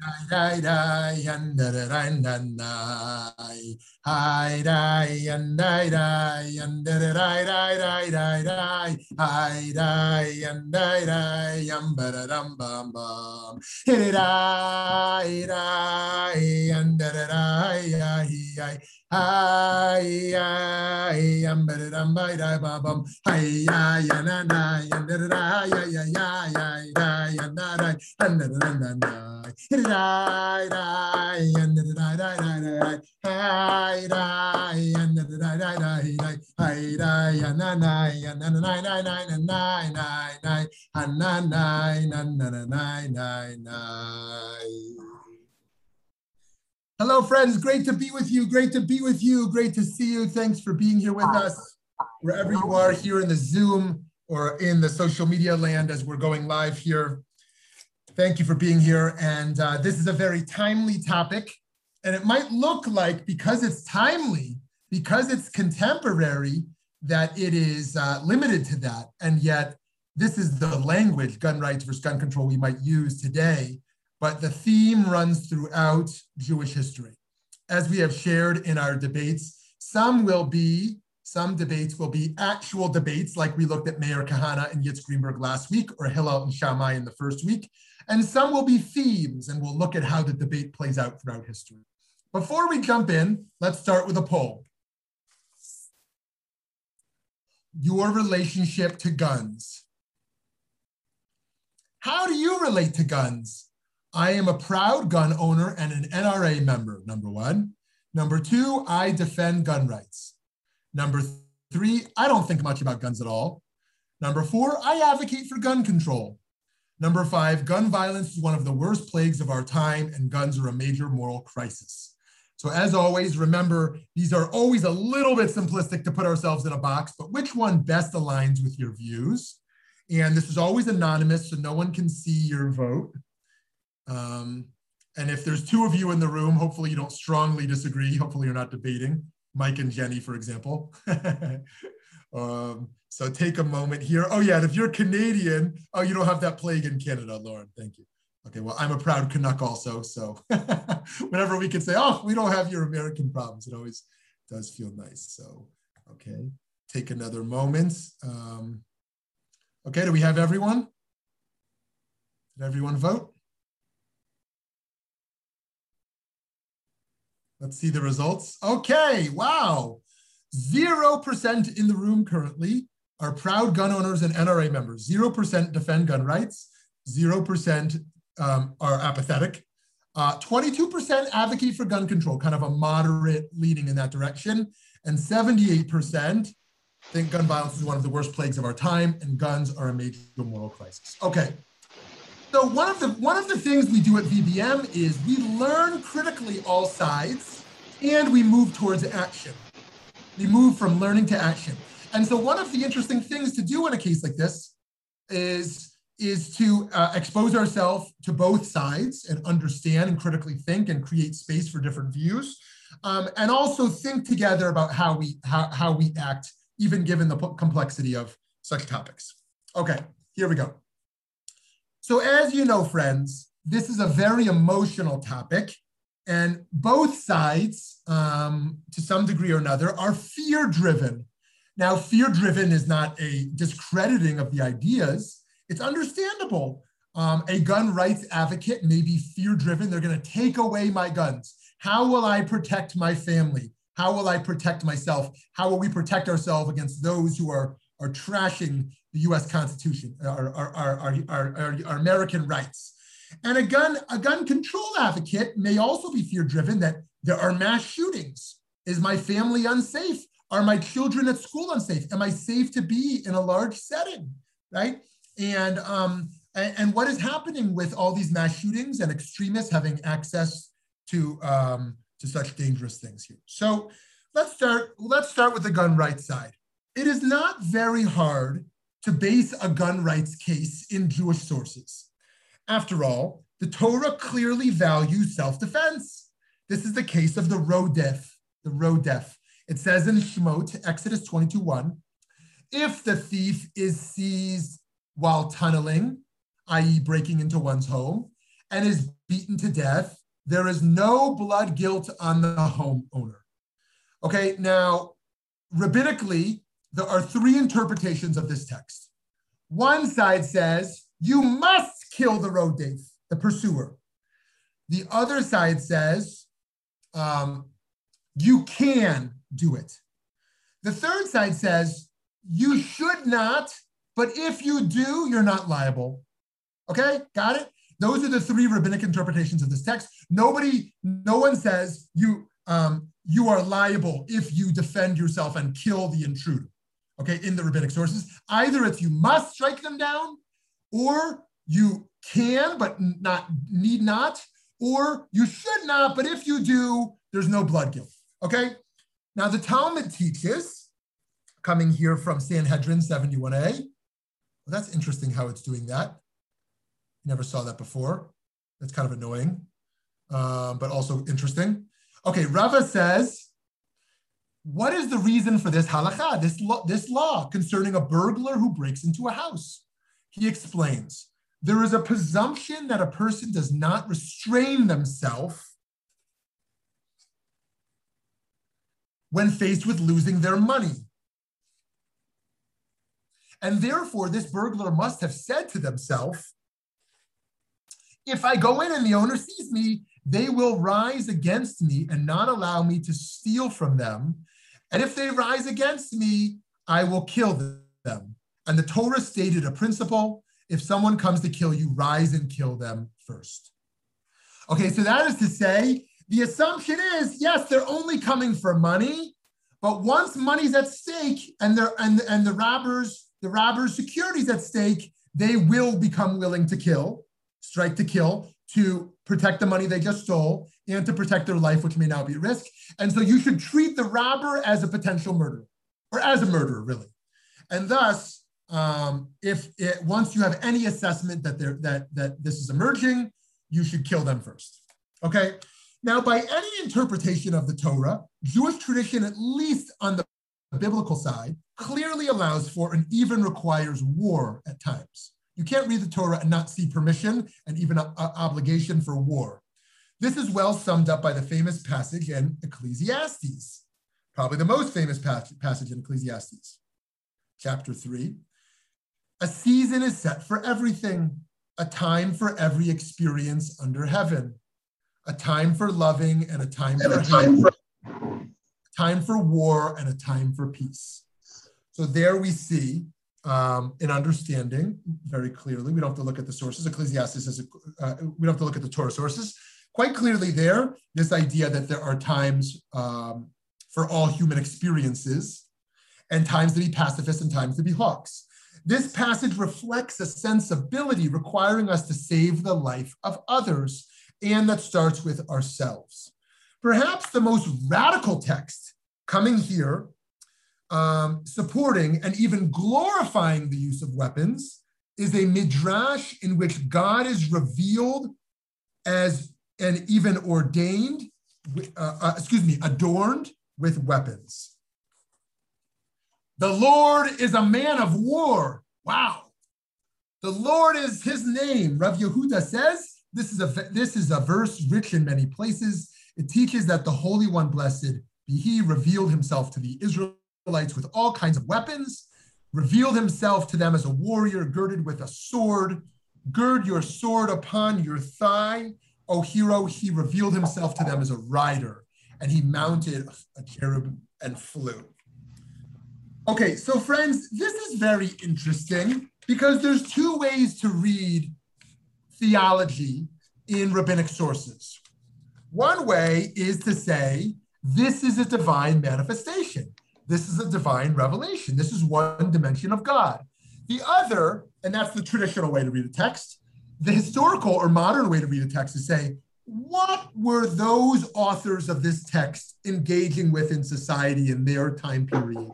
Hi dai and dai dai and dai dai dai dai dai dai hi dai and dai dai yum ba da dum bum bum hit dai dai and dai dai hi hi hi yum ba da dum ba dai ba bum hi ya ya na na and dai dai ya ya ya ya dai and dai and dai Hello, friends. Great to be with you. Great to be with you. Great to see you. Thanks for being here with us, wherever you are here in the Zoom or in the social media land as we're going live here. Thank you for being here. And uh, this is a very timely topic. And it might look like because it's timely, because it's contemporary, that it is uh, limited to that. And yet, this is the language, gun rights versus gun control, we might use today but the theme runs throughout Jewish history. As we have shared in our debates, some will be, some debates will be actual debates, like we looked at Meir Kahane and Yitz Greenberg last week, or Hillel and Shammai in the first week. And some will be themes, and we'll look at how the debate plays out throughout history. Before we jump in, let's start with a poll. Your relationship to guns. How do you relate to guns? I am a proud gun owner and an NRA member, number one. Number two, I defend gun rights. Number three, I don't think much about guns at all. Number four, I advocate for gun control. Number five, gun violence is one of the worst plagues of our time, and guns are a major moral crisis. So, as always, remember these are always a little bit simplistic to put ourselves in a box, but which one best aligns with your views? And this is always anonymous, so no one can see your vote. Um, and if there's two of you in the room, hopefully you don't strongly disagree. Hopefully you're not debating. Mike and Jenny, for example. um, so take a moment here. Oh yeah, if you're Canadian, oh, you don't have that plague in Canada, Lauren. Thank you. Okay, well, I'm a proud Canuck also. So whenever we can say, oh, we don't have your American problems, it always does feel nice. So, okay, take another moment. Um, okay, do we have everyone? Did everyone vote? Let's see the results. Okay, wow. 0% in the room currently are proud gun owners and NRA members. 0% defend gun rights. 0% um, are apathetic. 22% uh, advocate for gun control, kind of a moderate leaning in that direction. And 78% think gun violence is one of the worst plagues of our time and guns are a major moral crisis. Okay, so one of the one of the things we do at VBM is we learn critically all sides and we move towards action. We move from learning to action. And so one of the interesting things to do in a case like this is, is to uh, expose ourselves to both sides and understand and critically think and create space for different views. Um, and also think together about how we, how, how we act, even given the complexity of such topics. Okay, here we go. So as you know, friends, this is a very emotional topic and both sides, um, to some degree or another, are fear driven. Now, fear driven is not a discrediting of the ideas, it's understandable. Um, a gun rights advocate may be fear driven. They're going to take away my guns. How will I protect my family? How will I protect myself? How will we protect ourselves against those who are, are trashing the US Constitution, our, our, our, our, our American rights. And a gun, a gun control advocate may also be fear driven that there are mass shootings. Is my family unsafe? Are my children at school unsafe? Am I safe to be in a large setting? Right? And um, and, what is happening with all these mass shootings and extremists having access to um, to such dangerous things here? So let's start. Let's start with the gun rights side. It is not very hard to base a gun rights case in Jewish sources. After all, the Torah clearly values self-defense. This is the case of the Rodef, the Rodef. It says in Shemot, Exodus 22, 1, if the thief is seized while tunneling, i.e., breaking into one's home, and is beaten to death, there is no blood guilt on the homeowner. Okay, now, rabbinically, there are three interpretations of this text. One side says, you must kill the rodef, the pursuer. The other side says, um, you can do it. The third side says, you should not, but if you do, you're not liable. Okay, got it? Those are the three rabbinic interpretations of this text. Nobody, no one says you um, you are liable if you defend yourself and kill the intruder. Okay, in the rabbinic sources, either it's you must strike them down, or you can but not need not, or you should not, but if you do, there's no blood guilt. Okay. Now the Talmud teaches, coming here from Sanhedrin 71a. Well, that's interesting how it's doing that. Never saw that before. That's kind of annoying, um, but also interesting. Okay, Rava says, what is the reason for this halacha, this law, this law concerning a burglar who breaks into a house? He explains, there is a presumption that a person does not restrain themselves when faced with losing their money. And therefore, this burglar must have said to themselves, if I go in and the owner sees me, they will rise against me and not allow me to steal from them. And if they rise against me, I will kill them. And the Torah stated a principle if someone comes to kill you, rise and kill them first. Okay, so that is to say, the assumption is yes, they're only coming for money, but once money's at stake and they and, and the robbers, the robbers' securities at stake, they will become willing to kill strike to kill to protect the money they just stole and to protect their life, which may now be at risk. And so you should treat the robber as a potential murderer or as a murderer, really. And thus, um, if it, once you have any assessment that that that this is emerging, you should kill them first. Okay. Now, by any interpretation of the Torah, Jewish tradition, at least on the biblical side, clearly allows for and even requires war at times. You can't read the Torah and not see permission and even a, a obligation for war. This is well summed up by the famous passage in Ecclesiastes, probably the most famous passage in Ecclesiastes, chapter 3. A season is set for everything, a time for every experience under heaven, a time for loving and a time and for a time for, a time for war and a time for peace. So there we see um, in understanding very clearly. We don't have to look at the sources. Ecclesiastes is, a, uh, we don't have to look at the Torah sources. Quite clearly there, this idea that there are times um, for all human experiences and times to be pacifists and times to be hawks. This passage reflects a sensibility requiring us to save the life of others, and that starts with ourselves. Perhaps the most radical text coming here um, supporting and even glorifying the use of weapons is a midrash in which God is revealed as and even ordained, uh, uh, excuse me, adorned with weapons. The Lord is a man of war. Wow. The Lord is his name. Rav Yehuda says this is a this is a verse rich in many places. It teaches that the Holy One, blessed be He, revealed Himself to the Israelites with all kinds of weapons, revealed himself to them as a warrior girded with a sword. Gird your sword upon your thigh. O hero, he revealed himself to them as a rider, and he mounted a cherub and flew. Okay, so friends, this is very interesting because there's two ways to read theology in rabbinic sources. One way is to say this is a divine manifestation. This is a divine revelation. This is one dimension of God. The other, and that's the traditional way to read a text, the historical or modern way to read a text is say, what were those authors of this text engaging with in society in their time period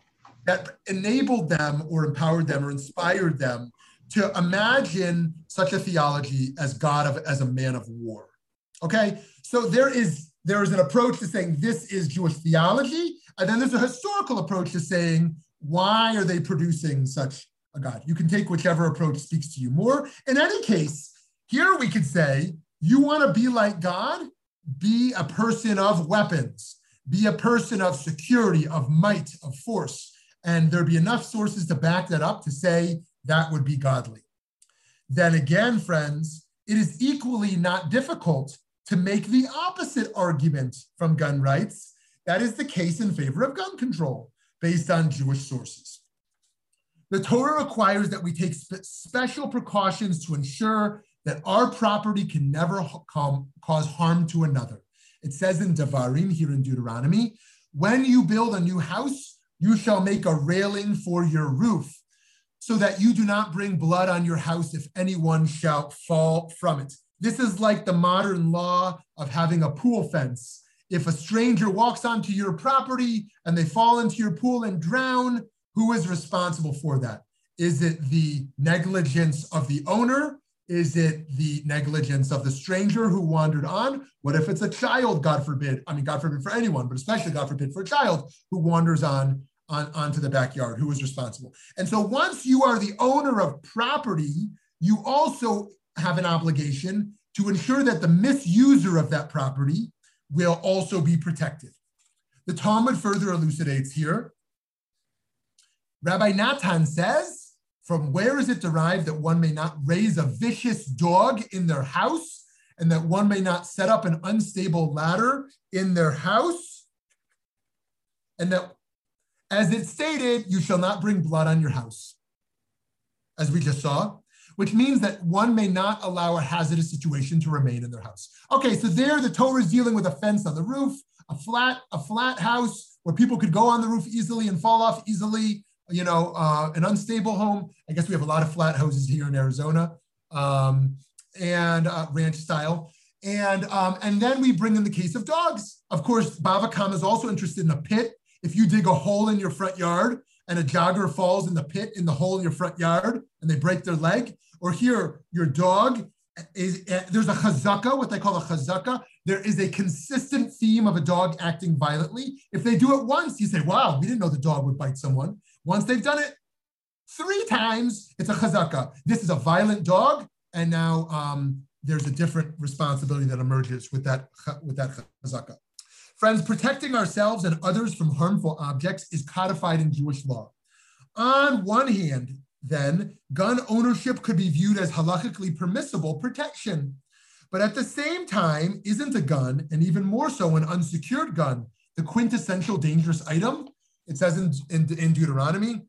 that enabled them or empowered them or inspired them to imagine such a theology as God of as a man of war? Okay, so there is there is an approach to saying this is Jewish theology, and then there's a historical approach to saying Why are they producing such a God? You can take whichever approach speaks to you more. In any case, here we could say, you want to be like God? Be a person of weapons, be a person of security, of might, of force. And there'd be enough sources to back that up to say that would be godly. Then again, friends, it is equally not difficult to make the opposite argument from gun rights. That is the case in favor of gun control based on Jewish sources. The Torah requires that we take spe special precautions to ensure that our property can never cause harm to another. It says in Devarim here in Deuteronomy, when you build a new house, you shall make a railing for your roof so that you do not bring blood on your house if anyone shall fall from it. This is like the modern law of having a pool fence. If a stranger walks onto your property and they fall into your pool and drown, who is responsible for that? Is it the negligence of the owner? Is it the negligence of the stranger who wandered on? What if it's a child, God forbid? I mean, God forbid for anyone, but especially God forbid for a child who wanders on, on onto the backyard, who is responsible? And so once you are the owner of property, you also have an obligation to ensure that the misuser of that property will also be protected. The Talmud further elucidates here. Rabbi Natan says, from where is it derived that one may not raise a vicious dog in their house and that one may not set up an unstable ladder in their house? And that, as it stated, you shall not bring blood on your house, as we just saw which means that one may not allow a hazardous situation to remain in their house. Okay, so there the Torah is dealing with a fence on the roof, a flat, a flat house where people could go on the roof easily and fall off easily, you know, uh, an unstable home. I guess we have a lot of flat houses here in Arizona um, and uh, ranch style. And, um, and then we bring in the case of dogs. Of course, Bava Kama is also interested in a pit. If you dig a hole in your front yard and a jogger falls in the pit in the hole in your front yard and they break their leg, or here your dog is uh, there's a chazaka, what they call a chazaka. There is a consistent theme of a dog acting violently. If they do it once, you say, "Wow, we didn't know the dog would bite someone." Once they've done it three times, it's a chazaka. This is a violent dog, and now um, there's a different responsibility that emerges with that with that chazaka. Friends, protecting ourselves and others from harmful objects is codified in Jewish law. On one hand, then gun ownership could be viewed as halachically permissible protection. But at the same time, isn't a gun, and even more so an unsecured gun, the quintessential dangerous item? It says in, in, in Deuteronomy.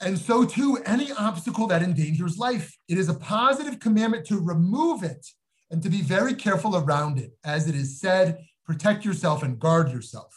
And so too, any obstacle that endangers life, it is a positive commandment to remove it and to be very careful around it. As it is said, protect yourself and guard yourself.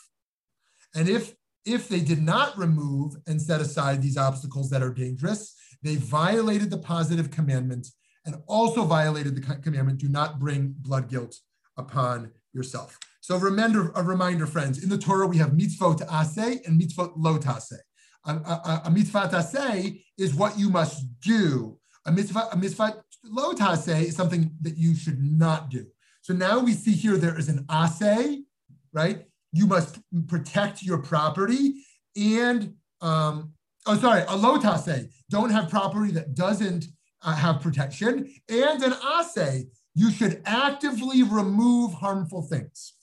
And if if they did not remove and set aside these obstacles that are dangerous, they violated the positive commandment and also violated the commandment do not bring blood guilt upon yourself. So a reminder, a reminder, friends, in the Torah we have mitzvot aseh and mitzvot lo taseh. A, a, a mitzvah is what you must do. A mitzvah, a mitzvah lo taseh is something that you should not do. So now we see here there is an aseh, right? you must protect your property and um, oh sorry a lotase don't have property that doesn't uh, have protection. And an ase you should actively remove harmful things.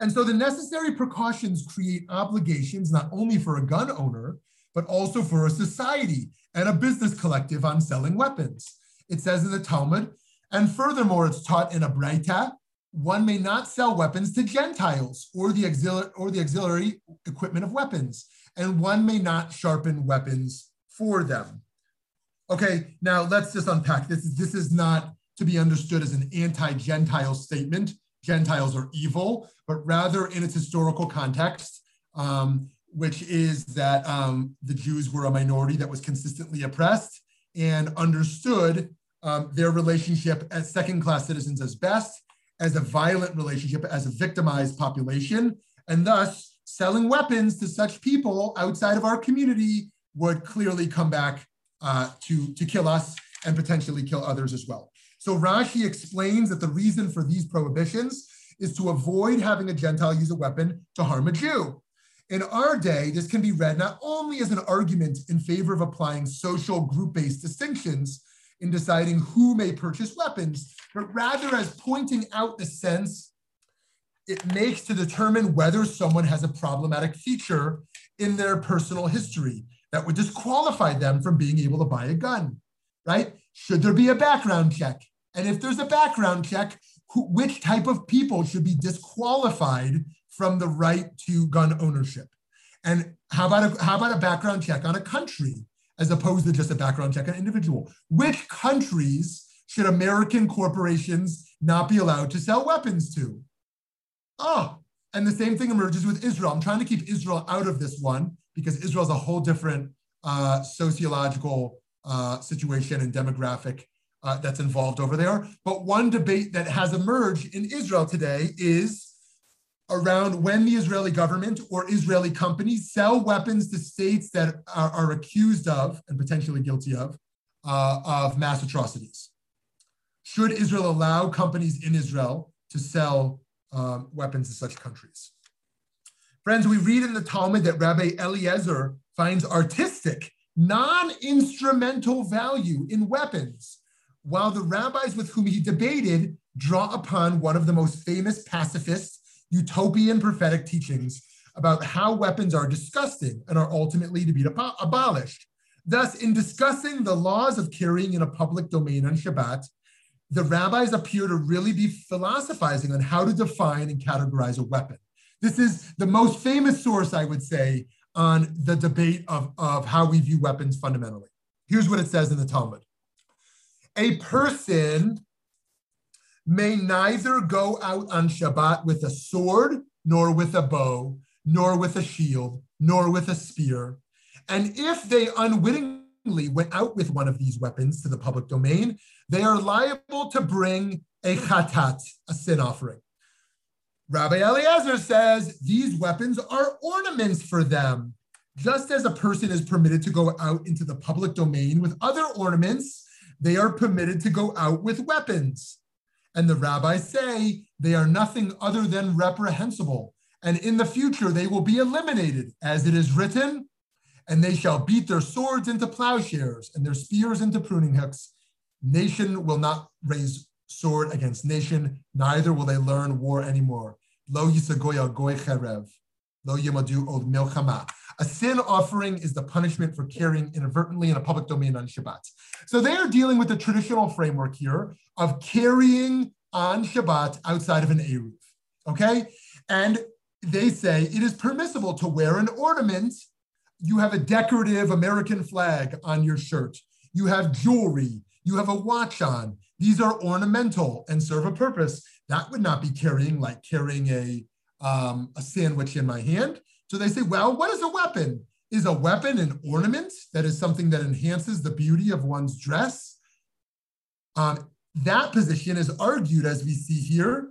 And so the necessary precautions create obligations not only for a gun owner but also for a society and a business collective on selling weapons. It says in the talmud and furthermore it's taught in a braita one may not sell weapons to Gentiles or the, auxiliary, or the auxiliary equipment of weapons, and one may not sharpen weapons for them. Okay, now let's just unpack this. This is not to be understood as an anti-Gentile statement. Gentiles are evil, but rather in its historical context, um, which is that um, the Jews were a minority that was consistently oppressed and understood um, their relationship as second-class citizens as best, as a violent relationship, as a victimized population, and thus selling weapons to such people outside of our community would clearly come back uh, to, to kill us and potentially kill others as well. So Rashi explains that the reason for these prohibitions is to avoid having a Gentile use a weapon to harm a Jew. In our day, this can be read not only as an argument in favor of applying social group based distinctions in deciding who may purchase weapons, but rather as pointing out the sense it makes to determine whether someone has a problematic feature in their personal history that would disqualify them from being able to buy a gun, right? Should there be a background check? And if there's a background check, who, which type of people should be disqualified from the right to gun ownership? And how about a, how about a background check on a country as opposed to just a background check on individual? Which countries should American corporations not be allowed to sell weapons to? Oh, and the same thing emerges with Israel. I'm trying to keep Israel out of this one because Israel is a whole different uh, sociological uh, situation and demographic uh, that's involved over there. But one debate that has emerged in Israel today is around when the Israeli government or Israeli companies sell weapons to states that are, are accused of and potentially guilty of, uh, of mass atrocities. Should Israel allow companies in Israel to sell um, weapons to such countries? Friends, we read in the Talmud that Rabbi Eliezer finds artistic, non instrumental value in weapons, while the rabbis with whom he debated draw upon one of the most famous pacifist, utopian prophetic teachings about how weapons are disgusting and are ultimately to be abolished. Thus, in discussing the laws of carrying in a public domain on Shabbat, the rabbis appear to really be philosophizing on how to define and categorize a weapon. This is the most famous source, I would say, on the debate of, of how we view weapons fundamentally. Here's what it says in the Talmud A person may neither go out on Shabbat with a sword, nor with a bow, nor with a shield, nor with a spear. And if they unwittingly went out with one of these weapons to the public domain, they are liable to bring a chatat, a sin offering. Rabbi Eliezer says these weapons are ornaments for them. Just as a person is permitted to go out into the public domain with other ornaments, they are permitted to go out with weapons. And the rabbis say they are nothing other than reprehensible. And in the future, they will be eliminated, as it is written, and they shall beat their swords into plowshares and their spears into pruning hooks. Nation will not raise sword against nation, neither will they learn war anymore. Lo yisagoya goy cherev, lo yamadu od milchama. A sin offering is the punishment for carrying inadvertently in a public domain on Shabbat. So they are dealing with the traditional framework here of carrying on Shabbat outside of an Eruv. Okay? And they say it is permissible to wear an ornament. You have a decorative American flag on your shirt. You have jewelry. You have a watch on. These are ornamental and serve a purpose. That would not be carrying like carrying a, um, a sandwich in my hand. So they say, well, what is a weapon? Is a weapon an ornament that is something that enhances the beauty of one's dress? Um, that position is argued, as we see here,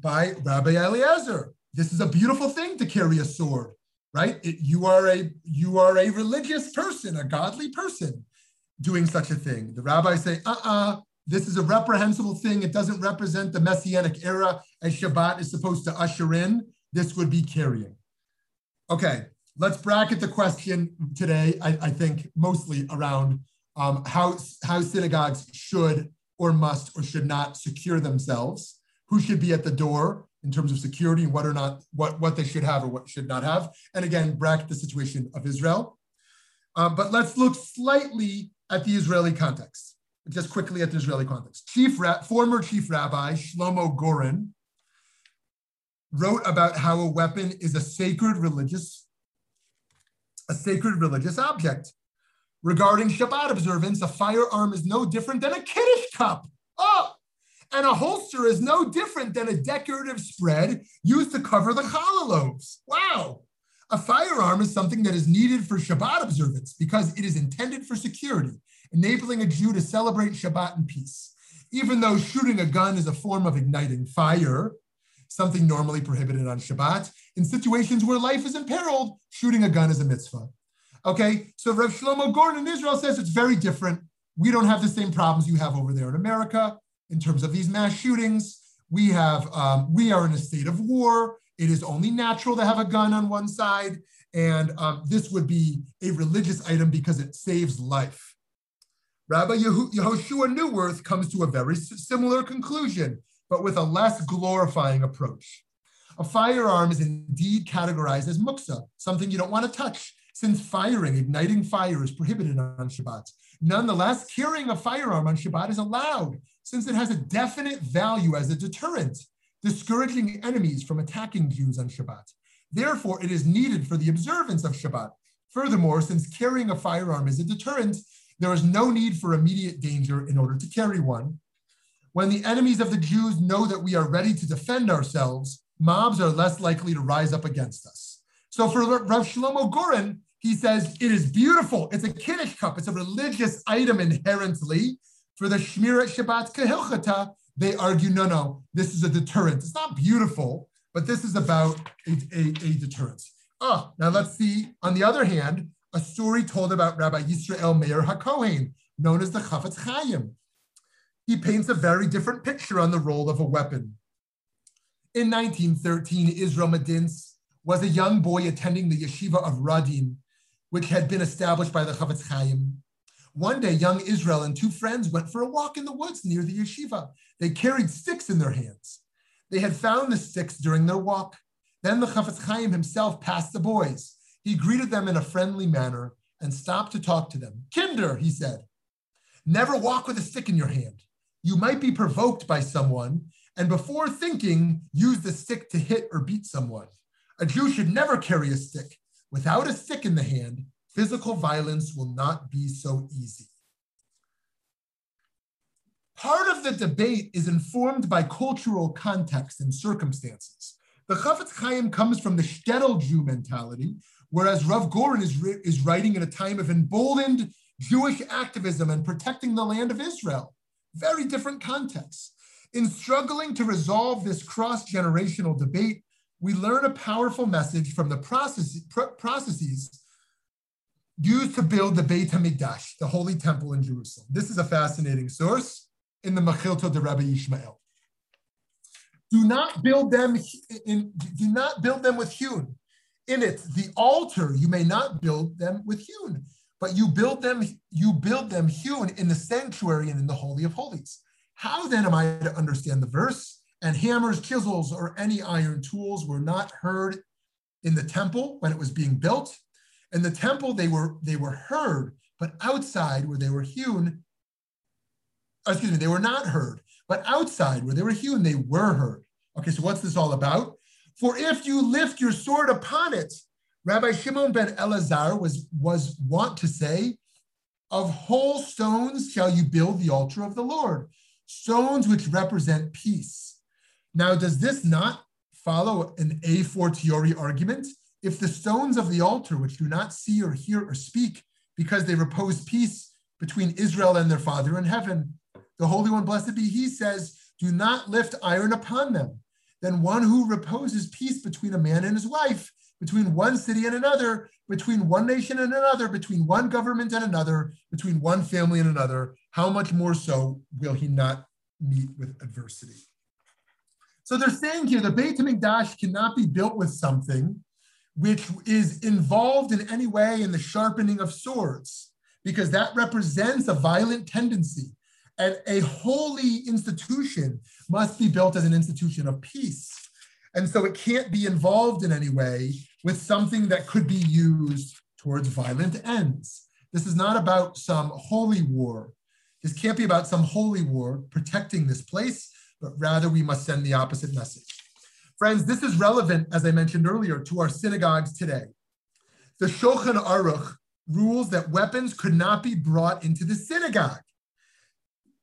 by Rabbi Eliezer. This is a beautiful thing to carry a sword, right? It, you are a you are a religious person, a godly person, doing such a thing. The rabbis say, uh-uh, this is a reprehensible thing. It doesn't represent the messianic era as Shabbat is supposed to usher in. This would be carrying. Okay, let's bracket the question today, I, I think mostly around um, how, how synagogues should or must or should not secure themselves, who should be at the door in terms of security and what or not what, what they should have or what should not have. And again, bracket the situation of Israel. Um, but let's look slightly at the Israeli context, just quickly at the Israeli context. Chief former chief rabbi Shlomo Goren wrote about how a weapon is a sacred religious, a sacred religious object. Regarding Shabbat observance, a firearm is no different than a Kiddush cup. Oh, and a holster is no different than a decorative spread used to cover the challah loaves. Wow. A firearm is something that is needed for Shabbat observance because it is intended for security, enabling a Jew to celebrate Shabbat in peace. Even though shooting a gun is a form of igniting fire, something normally prohibited on Shabbat, in situations where life is imperiled, shooting a gun is a mitzvah. Okay, so Rav Shlomo Goren in Israel says it's very different. We don't have the same problems you have over there in America in terms of these mass shootings. We have, um, we are in a state of war. it is only natural to have a gun on one side, and um, this would be a religious item because it saves life. Rabbi Yehoshua Neuwirth comes to a very similar conclusion, but with a less glorifying approach. A firearm is indeed categorized as muktza, something you don't want to touch, since firing, igniting fire is prohibited on Shabbat. Nonetheless, carrying a firearm on Shabbat is allowed, since it has a definite value as a deterrent, discouraging enemies from attacking Jews on Shabbat. Therefore, it is needed for the observance of Shabbat. Furthermore, since carrying a firearm is a deterrent, there is no need for immediate danger in order to carry one. When the enemies of the Jews know that we are ready to defend ourselves, mobs are less likely to rise up against us. So for Rav Shlomo Goren, he says it is beautiful. It's a kiddush cup. It's a religious item inherently. For the Shmirat Shabbat Kehilchata, they argue, no, no, this is a deterrent. It's not beautiful, but this is about a, a, a deterrent. Oh, now let's see. On the other hand, a story told about Rabbi Yisrael Meir HaKohen, known as the Chafetz Chaim. He paints a very different picture on the role of a weapon. In 1913, Israel Medinsk was a young boy attending the yeshiva of Radin, which had been established by the Chafetz Chaim. One day, young Israel and two friends went for a walk in the woods near the yeshiva. They carried sticks in their hands. They had found the sticks during their walk. Then the Chafetz Chaim himself passed the boys. He greeted them in a friendly manner and stopped to talk to them. Kinder, he said, never walk with a stick in your hand. You might be provoked by someone, and before thinking, use the stick to hit or beat someone. A Jew should never carry a stick. Without a stick in the hand, physical violence will not be so easy. Part of the debate is informed by cultural context and circumstances. The Chafetz Chaim comes from the shtetl Jew mentality, whereas Rav Goren is, is writing in a time of emboldened Jewish activism and protecting the land of Israel. Very different contexts. In struggling to resolve this cross generational debate, we learn a powerful message from the process, processes used to build the Beit HaMikdash, the Holy Temple in Jerusalem. This is a fascinating source in the Mechilta de Rabbi Yishmael. Do not build them in, do not build them with hewn in it the altar you may not build them with hewn but you build them you build them hewn in the sanctuary and in the holy of holies. How then am i to understand the verse? And hammers chisels or any iron tools were not heard in the temple when it was being built. In the temple they were they were heard but outside where they were hewn uh, excuse me they were not heard but outside where they were hewn they were heard. Okay so what's this all about? For if you lift your sword upon it, Rabbi Shimon ben Elazar was, was wont to say, of whole stones shall you build the altar of the Lord, stones which represent peace. Now, does this not follow an a fortiori argument? If the stones of the altar, which do not see or hear or speak, because they repose peace between Israel and their Father in heaven, the Holy One, blessed be He, says, Do not lift iron upon them than one who reposes peace between a man and his wife, between one city and another, between one nation and another, between one government and another, between one family and another. How much more so will he not meet with adversity? So they're saying here the Beit HaMikdash cannot be built with something which is involved in any way in the sharpening of swords, because that represents a violent tendency. And a holy institution must be built as an institution of peace. And so it can't be involved in any way with something that could be used towards violent ends. This is not about some holy war. This can't be about some holy war protecting this place, but rather we must send the opposite message. Friends, this is relevant, as I mentioned earlier, to our synagogues today. The Shulchan Aruch rules that weapons could not be brought into the synagogue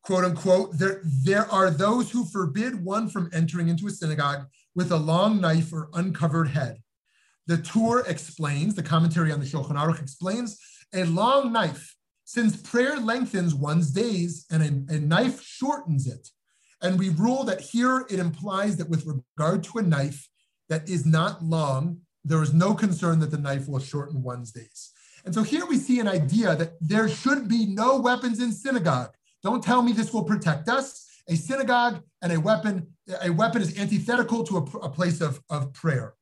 quote unquote, there, there are those who forbid one from entering into a synagogue with a long knife or uncovered head. The Tour explains, the commentary on the Shulchan Aruch explains, a long knife, since prayer lengthens one's days and a, a knife shortens it. And we rule that here it implies that with regard to a knife that is not long, there is no concern that the knife will shorten one's days. And so here we see an idea that there should be no weapons in synagogue. Don't tell me this will protect us. A synagogue and a weapon, a weapon is antithetical to a, a place of, of prayer.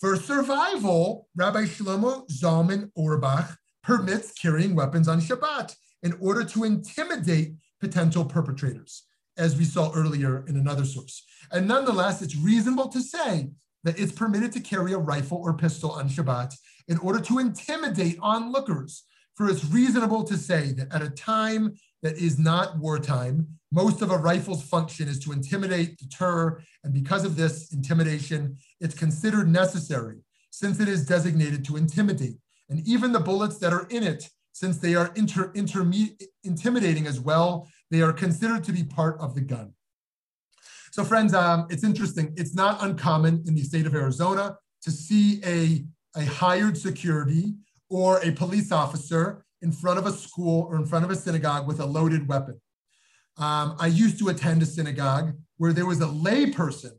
For survival, Rabbi Shlomo Zalman Auerbach permits carrying weapons on Shabbat in order to intimidate potential perpetrators, as we saw earlier in another source. And nonetheless, it's reasonable to say that it's permitted to carry a rifle or pistol on Shabbat in order to intimidate onlookers. For it's reasonable to say that at a time that is not wartime, most of a rifle's function is to intimidate, deter, and because of this intimidation, it's considered necessary since it is designated to intimidate. And even the bullets that are in it, since they are inter, intimidating as well, they are considered to be part of the gun. So friends, um, it's interesting. It's not uncommon in the state of Arizona to see a, a hired security or a police officer in front of a school or in front of a synagogue with a loaded weapon. Um, I used to attend a synagogue where there was a lay person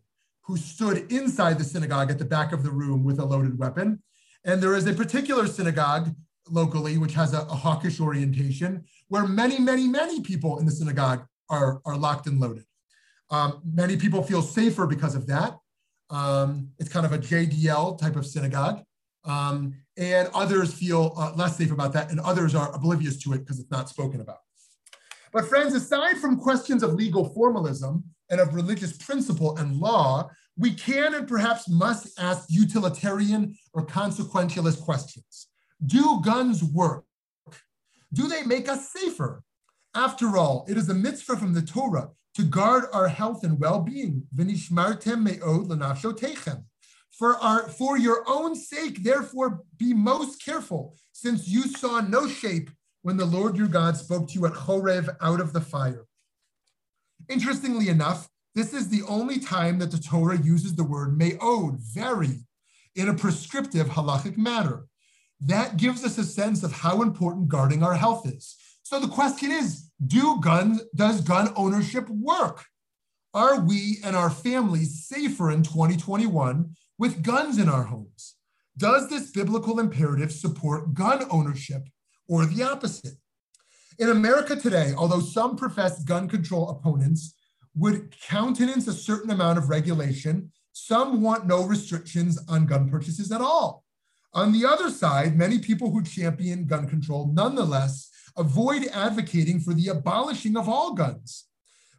who stood inside the synagogue at the back of the room with a loaded weapon. And there is a particular synagogue locally which has a, a hawkish orientation where many, many, many people in the synagogue are, are locked and loaded. Um, many people feel safer because of that. Um, it's kind of a JDL type of synagogue. Um, and others feel uh, less safe about that, and others are oblivious to it because it's not spoken about. But, friends, aside from questions of legal formalism and of religious principle and law, we can and perhaps must ask utilitarian or consequentialist questions. Do guns work? Do they make us safer? After all, it is a mitzvah from the Torah to guard our health and well-being. For, our, for your own sake, therefore, be most careful, since you saw no shape when the Lord your God spoke to you at Chorev out of the fire. Interestingly enough, this is the only time that the Torah uses the word me'od, very, in a prescriptive halachic manner. That gives us a sense of how important guarding our health is. So the question is, do guns, does gun ownership work? Are we and our families safer in 2021 with guns in our homes? Does this biblical imperative support gun ownership or the opposite? In America today, although some professed gun control opponents would countenance a certain amount of regulation, some want no restrictions on gun purchases at all. On the other side, many people who champion gun control nonetheless avoid advocating for the abolishing of all guns.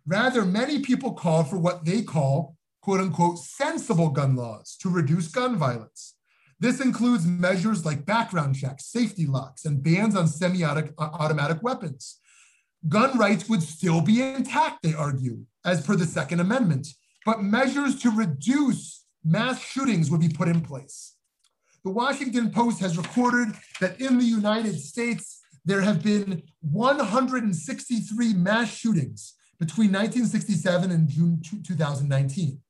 Rather, many people call for what they call quote unquote sensible gun laws to reduce gun violence. This includes measures like background checks, safety locks, and bans on semi uh, automatic weapons. Gun rights would still be intact, they argue, as per the Second Amendment, but measures to reduce mass shootings would be put in place. The Washington Post has recorded that in the United States, there have been 163 mass shootings between 1967 and June 2019.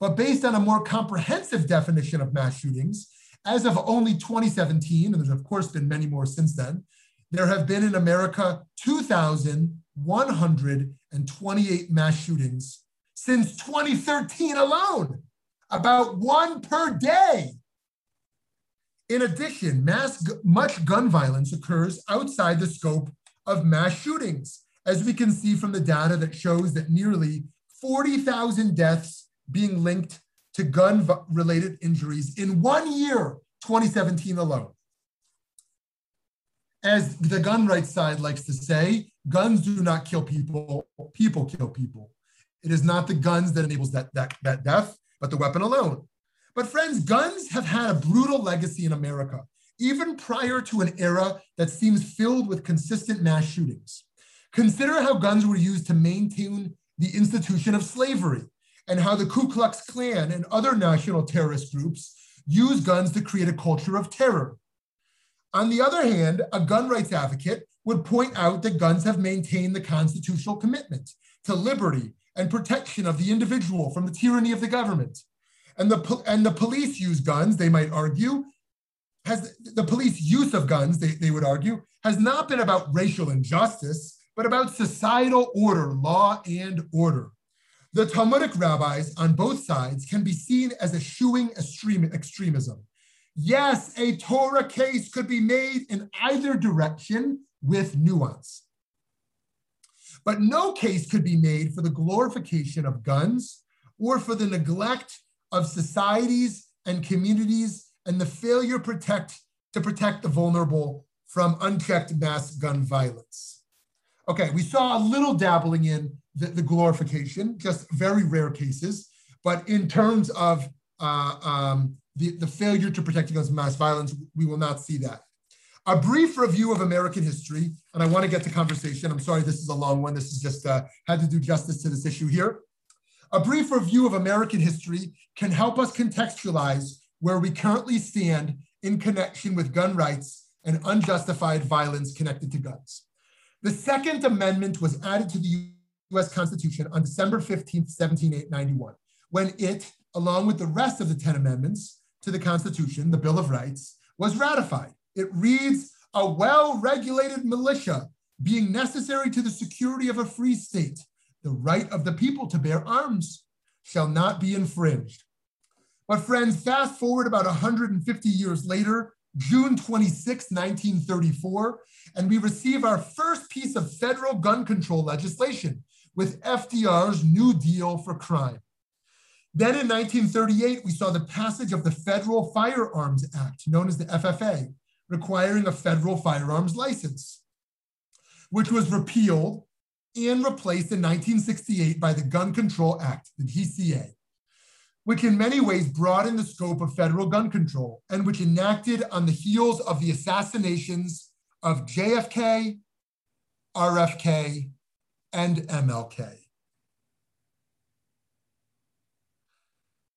But based on a more comprehensive definition of mass shootings, as of only 2017, and there's of course been many more since then, there have been in America 2,128 mass shootings since 2013 alone, about one per day. In addition, mass, much gun violence occurs outside the scope of mass shootings, as we can see from the data that shows that nearly 40,000 deaths being linked to gun related injuries in one year, 2017 alone. As the gun rights side likes to say, guns do not kill people, people kill people. It is not the guns that enables that, that, that death, but the weapon alone. But friends, guns have had a brutal legacy in America, even prior to an era that seems filled with consistent mass shootings. Consider how guns were used to maintain the institution of slavery, and how the Ku Klux Klan and other national terrorist groups use guns to create a culture of terror. On the other hand, a gun rights advocate would point out that guns have maintained the constitutional commitment to liberty and protection of the individual from the tyranny of the government. And the, and the police use guns, they might argue, has the police use of guns, they, they would argue, has not been about racial injustice, but about societal order, law and order. The Talmudic rabbis on both sides can be seen as eschewing extremism. Yes, a Torah case could be made in either direction with nuance. But no case could be made for the glorification of guns or for the neglect of societies and communities and the failure protect, to protect the vulnerable from unchecked mass gun violence. Okay, we saw a little dabbling in the, the glorification, just very rare cases. But in terms of uh, um, the, the failure to protect against mass violence, we will not see that. A brief review of American history, and I want to get to conversation. I'm sorry, this is a long one. This is just uh, had to do justice to this issue here. A brief review of American history can help us contextualize where we currently stand in connection with gun rights and unjustified violence connected to guns. The Second Amendment was added to the US Constitution on December 15, 1791, when it, along with the rest of the 10 amendments to the Constitution, the Bill of Rights, was ratified. It reads, a well-regulated militia being necessary to the security of a free state, the right of the people to bear arms shall not be infringed. But friends, fast forward about 150 years later, June 26, 1934, and we receive our first piece of federal gun control legislation with FDR's New Deal for Crime. Then in 1938, we saw the passage of the Federal Firearms Act, known as the FFA, requiring a federal firearms license, which was repealed and replaced in 1968 by the Gun Control Act, the GCA, which in many ways broadened the scope of federal gun control and which enacted on the heels of the assassinations of JFK, RFK, and MLK.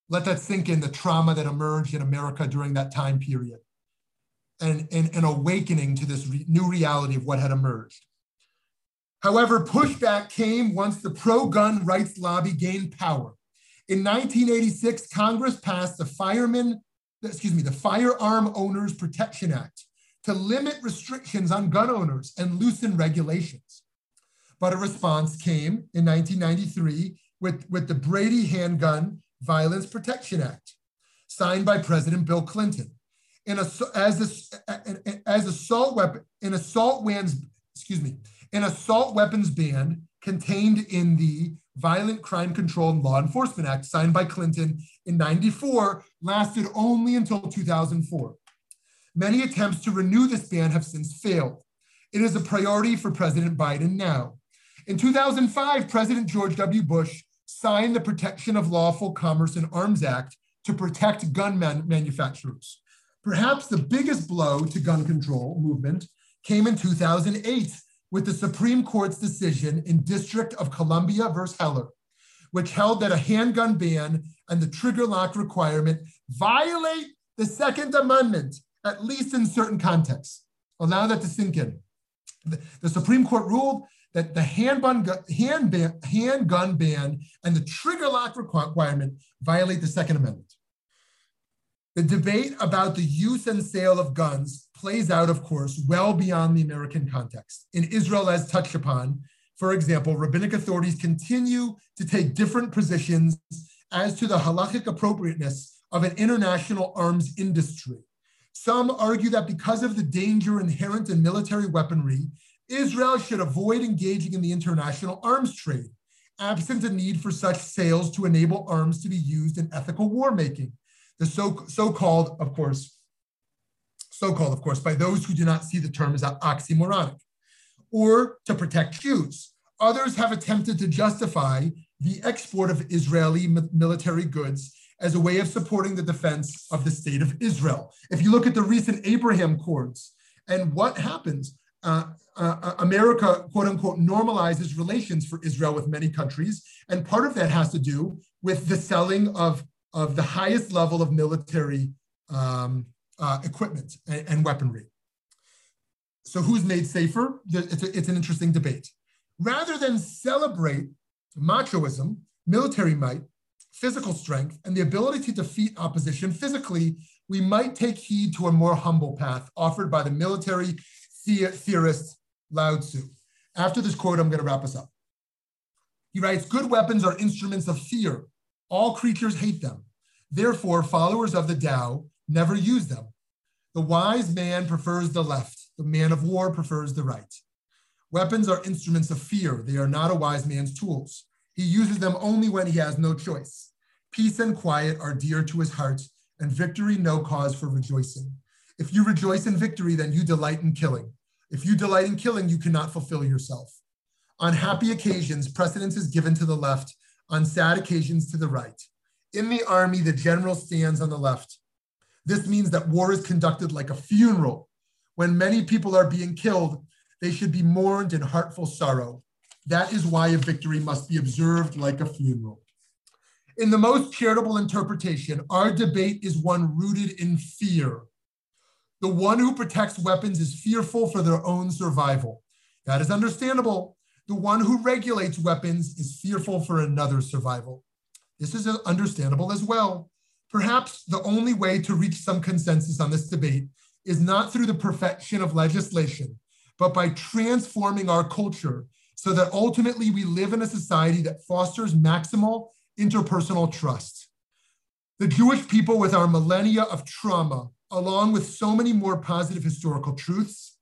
Let that sink in the trauma that emerged in America during that time period and an awakening to this re new reality of what had emerged. However, pushback came once the pro gun rights lobby gained power. In 1986, Congress passed the Fireman, excuse me, the Firearm Owners Protection Act to limit restrictions on gun owners and loosen regulations. But a response came in 1993 with, with the Brady Handgun Violence Protection Act, signed by President Bill Clinton. In a, as, a, as assault weapon, in assault weapons, excuse me, an assault weapons ban contained in the Violent Crime Control and Law Enforcement Act, signed by Clinton in 94, lasted only until 2004. Many attempts to renew this ban have since failed. It is a priority for President Biden now. In 2005, President George W. Bush signed the Protection of Lawful Commerce and Arms Act to protect gun man manufacturers. Perhaps the biggest blow to gun control movement came in 2008 with the Supreme Court's decision in District of Columbia versus Heller, which held that a handgun ban and the trigger lock requirement violate the Second Amendment, at least in certain contexts. Allow that to sink in. The, Supreme Court ruled that the handgun, hand ban, handgun ban and the trigger lock requirement violate the Second Amendment. The debate about the use and sale of guns plays out, of course, well beyond the American context. In Israel, as touched upon, for example, rabbinic authorities continue to take different positions as to the halachic appropriateness of an international arms industry. Some argue that because of the danger inherent in military weaponry, Israel should avoid engaging in the international arms trade, absent a need for such sales to enable arms to be used in ethical war making. The so, so-called, of course, so-called, of course, by those who do not see the term as oxymoronic, or to protect Jews. Others have attempted to justify the export of Israeli military goods as a way of supporting the defense of the state of Israel. If you look at the recent Abraham Accords and what happens, uh, uh, uh, America, quote unquote, normalizes relations for Israel with many countries. And part of that has to do with the selling of, of the highest level of military um, uh, equipment and, and, weaponry. So, who's made safer? It's, a, it's an interesting debate. Rather than celebrate machoism, military might, physical strength, and the ability to defeat opposition physically, we might take heed to a more humble path offered by the military theorist Lao Tzu. After this quote, I'm going to wrap us up. He writes Good weapons are instruments of fear. All creatures hate them. Therefore, followers of the Tao never use them. The wise man prefers the left, the man of war prefers the right. Weapons are instruments of fear. They are not a wise man's tools. He uses them only when he has no choice. Peace and quiet are dear to his heart, and victory no cause for rejoicing. If you rejoice in victory, then you delight in killing. If you delight in killing, you cannot fulfill yourself. On happy occasions, precedence is given to the left, on sad occasions to the right. In the army, the general stands on the left. This means that war is conducted like a funeral. When many people are being killed, they should be mourned in heartful sorrow. That is why a victory must be observed like a funeral. In the most charitable interpretation, our debate is one rooted in fear. The one who protects weapons is fearful for their own survival. That is understandable. The one who regulates weapons is fearful for another's survival. This is understandable as well. Perhaps the only way to reach some consensus on this debate is not through the perfection of legislation, but by transforming our culture so that ultimately we live in a society that fosters maximal interpersonal trust. The Jewish people, with our millennia of trauma, along with so many more positive historical truths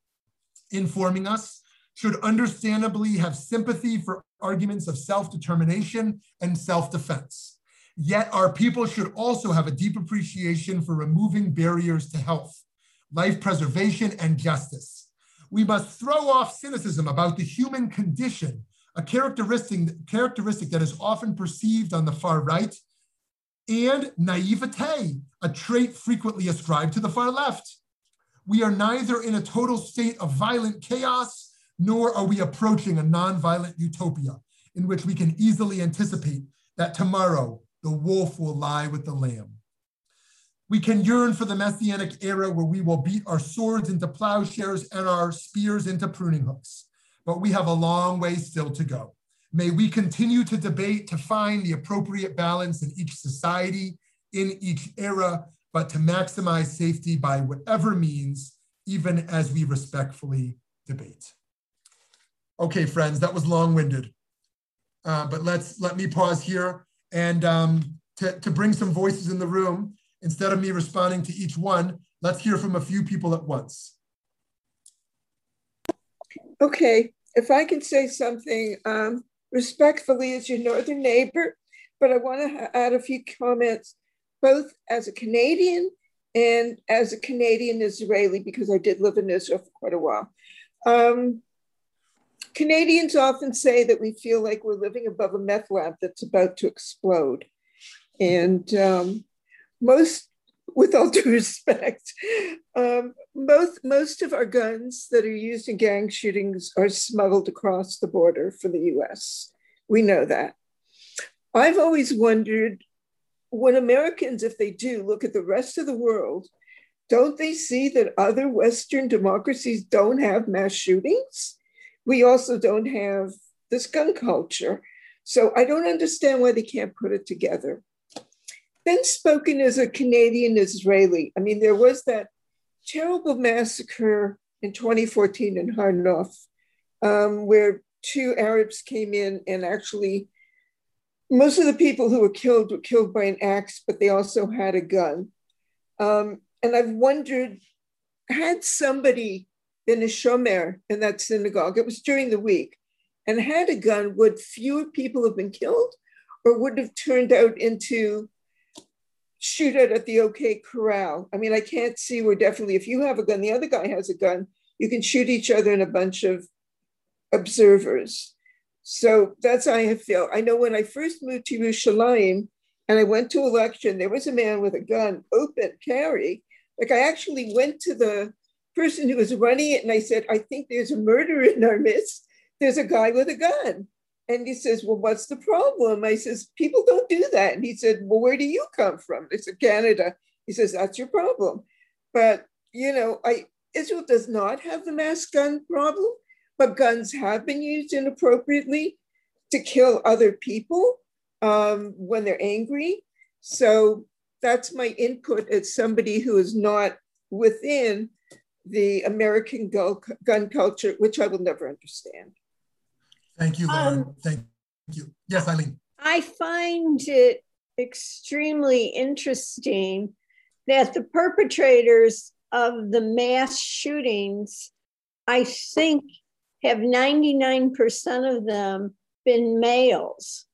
informing us, should understandably have sympathy for arguments of self determination and self defense. Yet, our people should also have a deep appreciation for removing barriers to health, life preservation, and justice we must throw off cynicism about the human condition, a characteristic, characteristic that is often perceived on the far right, and naivete, a trait frequently ascribed to the far left. We are neither in a total state of violent chaos, nor are we approaching a nonviolent utopia in which we can easily anticipate that tomorrow the wolf will lie with the lamb. We can yearn for the messianic era where we will beat our swords into plowshares and our spears into pruning hooks. But we have a long way still to go. May we continue to debate to find the appropriate balance in each society, in each era, but to maximize safety by whatever means, even as we respectfully debate. Okay, friends, that was long-winded, uh, but let's let me pause here and um, to, to bring some voices in the room instead of me responding to each one, let's hear from a few people at once. Okay, if I can say something um, respectfully as your northern neighbor, but I want to add a few comments, both as a Canadian and as a Canadian Israeli, because I did live in Israel for quite a while. Um, Canadians often say that we feel like we're living above a meth lab that's about to explode. And um, most with all due respect, um, most most of our guns that are used in gang shootings are smuggled across the border for the U.S. We know that. I've always wondered when Americans, if they do, look at the rest of the world, don't they see that other Western democracies don't have mass shootings? We also don't have this gun culture. So I don't understand why they can't put it together then spoken as a Canadian Israeli. I mean, there was that terrible massacre in 2014 in Har Nof, um, where two Arabs came in and actually, most of the people who were killed were killed by an axe, but they also had a gun. Um, and I've wondered, had somebody been a shomer in that synagogue, it was during the week, and had a gun, would fewer people have been killed or would have turned out into shoot it at the OK Corral. I mean, I can't see where definitely if you have a gun, the other guy has a gun, you can shoot each other in a bunch of observers. So that's how I feel. I know when I first moved to Yerushalayim and I went to election, there was a man with a gun, open carry. Like I actually went to the person who was running it and I said, I think there's a murder in our midst. There's a guy with a gun. And he says, Well, what's the problem? I says, People don't do that. And he said, Well, where do you come from? I said, Canada. He says, That's your problem. But, you know, I Israel does not have the mass gun problem, but guns have been used inappropriately to kill other people um, when they're angry. So that's my input as somebody who is not within the American gun culture, which I will never understand. Thank you, Lauren. Um, Thank you. Yes, Eileen. I find it extremely interesting that the perpetrators of the mass shootings, I think, have 99% of them been males.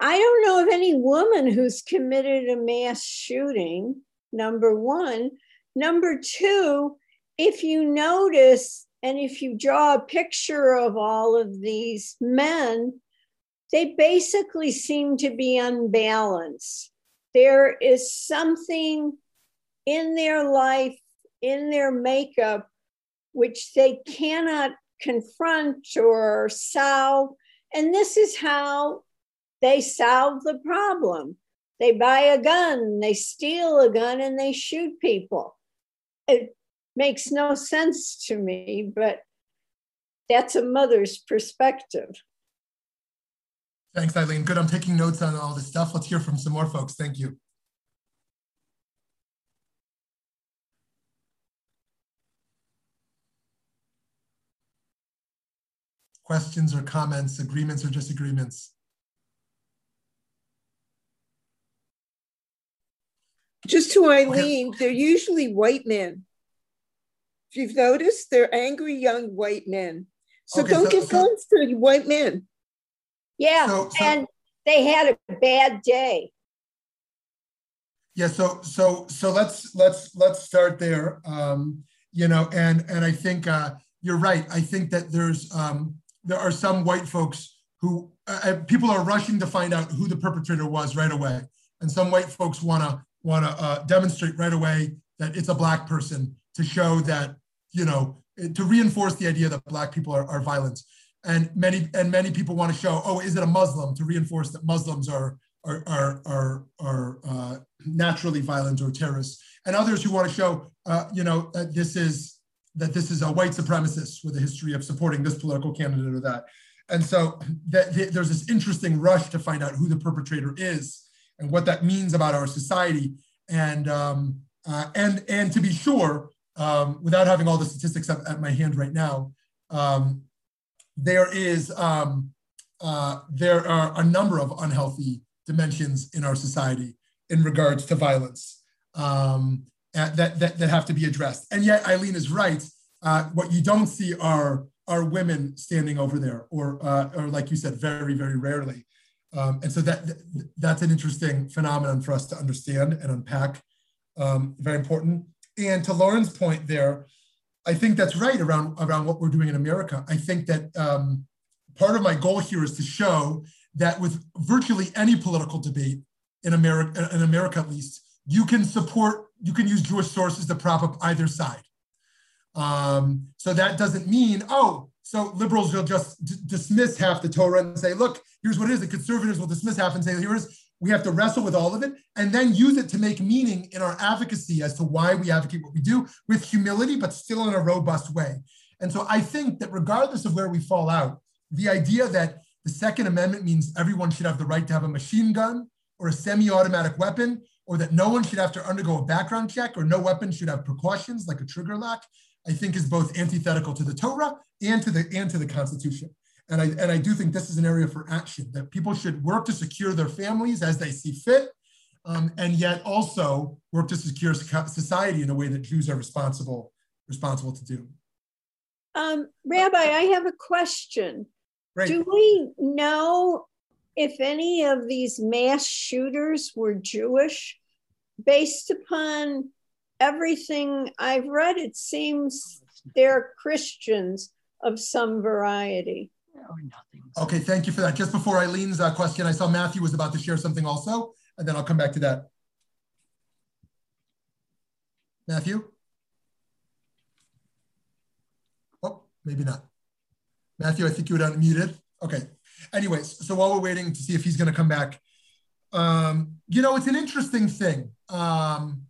I don't know of any woman who's committed a mass shooting, number one. Number two, if you notice and if you draw a picture of all of these men, they basically seem to be unbalanced. There is something in their life, in their makeup, which they cannot confront or solve. And this is how they solve the problem. They buy a gun, they steal a gun, and they shoot people. It makes no sense to me, but that's a mother's perspective. Thanks, Eileen. Good. I'm taking notes on all this stuff. Let's hear from some more folks. Thank you. Questions or comments, agreements or disagreements? Just to Eileen, okay. they're usually white men. If you've noticed, they're angry young white men. So okay, don't so, give so, guns to white men. Yeah, so, so, and they had a bad day. Yeah, so so so let's let's let's start there. Um, you know, and and I think uh, you're right. I think that there's um, there are some white folks who uh, uh people are rushing to find out who the perpetrator was right away, and some white folks want to want to uh, demonstrate right away that it's a black person to show that you know to reinforce the idea that black people are, are violent. And many and many people want to show, oh, is it a Muslim? To reinforce that Muslims are are are are, are uh, naturally violent or terrorists, and others who want to show, uh, you know, that this is that this is a white supremacist with a history of supporting this political candidate or that, and so that, that there's this interesting rush to find out who the perpetrator is and what that means about our society, and um, uh, and and to be sure, um, without having all the statistics at, at my hand right now. Um, there is um, uh, there are a number of unhealthy dimensions in our society in regards to violence um, that, that, that have to be addressed. And yet Eileen is right. Uh, what you don't see are, are women standing over there or, uh, or like you said, very, very rarely. Um, and so that, that's an interesting phenomenon for us to understand and unpack. Um, very important. And to Lauren's point there, I think that's right around around what we're doing in America. I think that um, part of my goal here is to show that with virtually any political debate in America, in America at least, you can support, you can use Jewish sources to prop up either side. Um, so that doesn't mean, oh, so liberals will just d- dismiss half the Torah and say, look, here's what it is. The conservatives will dismiss half and say, here's we have to wrestle with all of it and then use it to make meaning in our advocacy as to why we advocate what we do with humility, but still in a robust way. And so I think that regardless of where we fall out, the idea that the Second Amendment means everyone should have the right to have a machine gun or a semi automatic weapon, or that no one should have to undergo a background check or no weapon should have precautions like a trigger lock, I think is both antithetical to the Torah and to the, and to the Constitution. And I, and I do think this is an area for action that people should work to secure their families as they see fit, um, and yet also work to secure society in a way that Jews are responsible responsible to do. Um, Rabbi, I have a question. Great. Do we know if any of these mass shooters were Jewish? Based upon everything I've read, it seems they're Christians of some variety or nothing. Okay, thank you for that. Just before Eileen's uh, question, I saw Matthew was about to share something also, and then I'll come back to that. Matthew? Oh, maybe not. Matthew, I think you were unmuted. Okay. Anyways, so while we're waiting to see if he's going to come back, um, you know, it's an interesting thing um,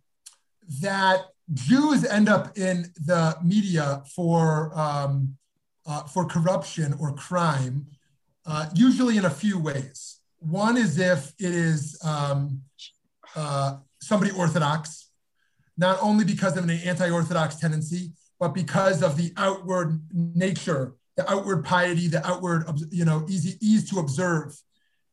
that Jews end up in the media for um, uh, for corruption or crime, uh, usually in a few ways. One is if it is um, uh, somebody orthodox, not only because of an anti-orthodox tendency, but because of the outward nature, the outward piety, the outward, you know, easy ease to observe,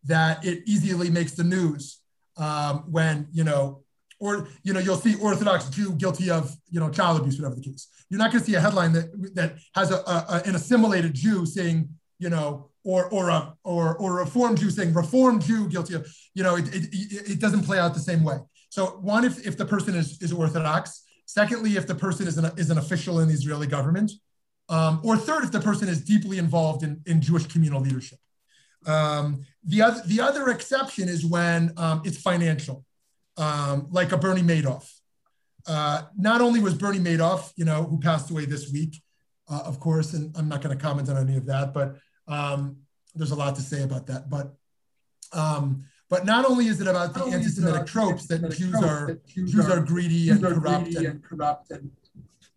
that it easily makes the news um, when you know or you know, you'll see Orthodox Jew guilty of you know child abuse, whatever the case. You're not going to see a headline that that has a, a, an assimilated Jew saying you know, or or a or or a reformed Jew saying reformed Jew guilty of you know, it, it, it doesn't play out the same way. So one, if if the person is is Orthodox. Secondly, if the person is an is an official in the Israeli government. Um, or third, if the person is deeply involved in, in Jewish communal leadership. Um, the, other, the other exception is when um, it's financial, um, like a Bernie Madoff. Uh, not only was Bernie Madoff, you know, who passed away this week, uh, of course, and I'm not going to comment on any of that, but um, there's a lot to say about that. But um, but not only is it about the anti-Semitic tropes that Jews are Jews are greedy and corrupt and corrupt and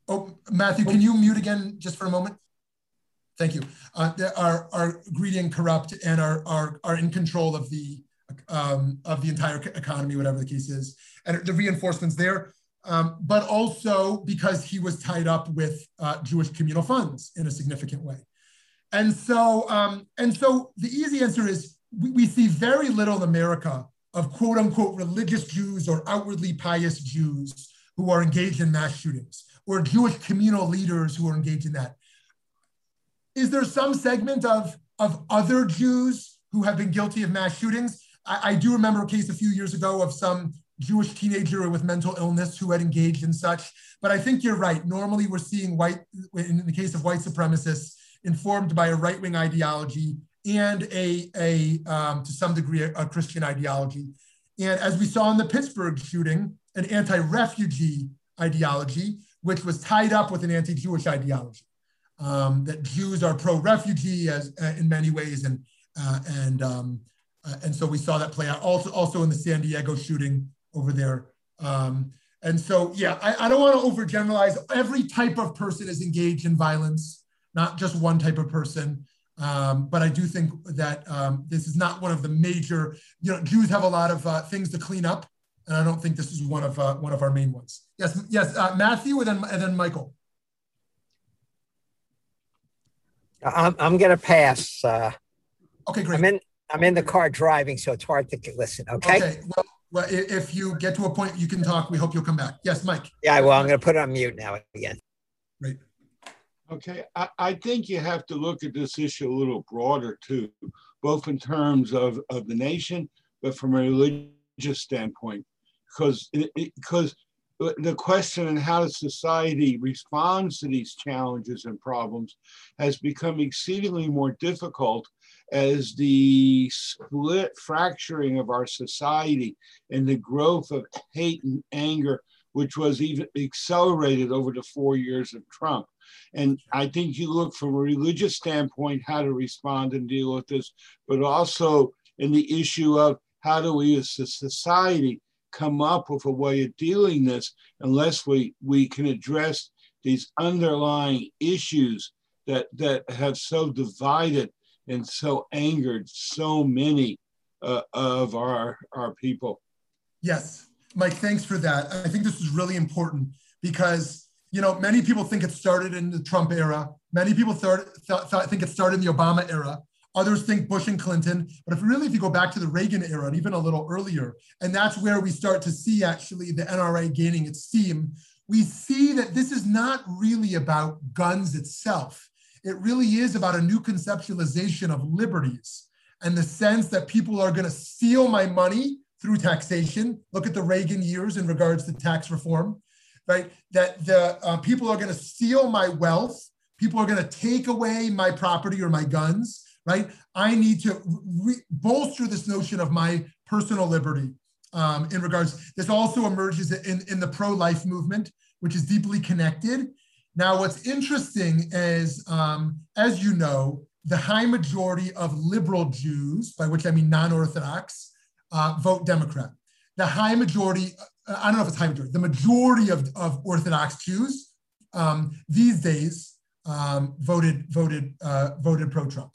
Oh, Matthew, can you mute again just for a moment? Thank you. Uh, are, are greedy and corrupt and are, are, are in control of the, um, of the entire economy, whatever the case is. And the reinforcements there, um, but also because he was tied up with uh, Jewish communal funds in a significant way. And so, um, and so the easy answer is we, we see very little in America of quote unquote religious Jews or outwardly pious Jews who are engaged in mass shootings or Jewish communal leaders who are engaged in that. Is there some segment of, of other Jews who have been guilty of mass shootings? I, I do remember a case a few years ago of some Jewish teenager with mental illness who had engaged in such. But I think you're right. Normally, we're seeing white, in the case of white supremacists, informed by a right wing ideology and a, a um, to some degree, a, a, Christian ideology. And as we saw in the Pittsburgh shooting, an anti refugee ideology which was tied up with an anti-Jewish ideology. Um, that Jews are pro-refugee as uh, in many ways, and uh, and um, uh, and so we saw that play out also also in the San Diego shooting over there. Um, and so yeah, I, I don't want to overgeneralize. Every type of person is engaged in violence, not just one type of person. Um, but I do think that um, this is not one of the major. You know, Jews have a lot of uh, things to clean up, and I don't think this is one of uh, one of our main ones. Yes, yes, uh, Matthew, and then and then Michael. I'm I'm gonna pass. Uh, okay, great. I'm in I'm in the car driving, so it's hard to listen. Okay. Okay. Well, well, if you get to a point you can talk, we hope you'll come back. Yes, Mike. Yeah, well, I'm gonna put it on mute now again. Right. Okay, I, I think you have to look at this issue a little broader too, both in terms of, of the nation, but from a religious standpoint because because the question on how society responds to these challenges and problems has become exceedingly more difficult as the split fracturing of our society and the growth of hate and anger which was even accelerated over the four years of Trump. And I think you look from a religious standpoint how to respond and deal with this, but also in the issue of how do we as a society come up with a way of dealing this unless we, we can address these underlying issues that, that have so divided and so angered so many uh, of our, our people. Yes, Mike, thanks for that. I think this is really important because, you know, many people think it started in the Trump era. Many people thought, thought, think it started in the Obama era. Others think Bush and Clinton. But if really, if you go back to the Reagan era and even a little earlier, and that's where we start to see actually the NRA gaining its steam, we see that this is not really about guns itself. It really is about a new conceptualization of liberties and the sense that people are going to steal my money through taxation. Look at the Reagan years in regards to tax reform, right? That the uh, people are going to steal my wealth. People are going to take away my property or my guns right? I need to re- bolster this notion of my personal liberty um, in regards. This also emerges in, in the pro life movement, which is deeply connected. Now, what's interesting is, um, as you know, the high majority of liberal Jews, by which I mean non Orthodox, uh, vote Democrat. The high majority, uh, I don't know if it's high majority, the majority of, of Orthodox Jews um, these days um, voted voted uh, voted pro Trump.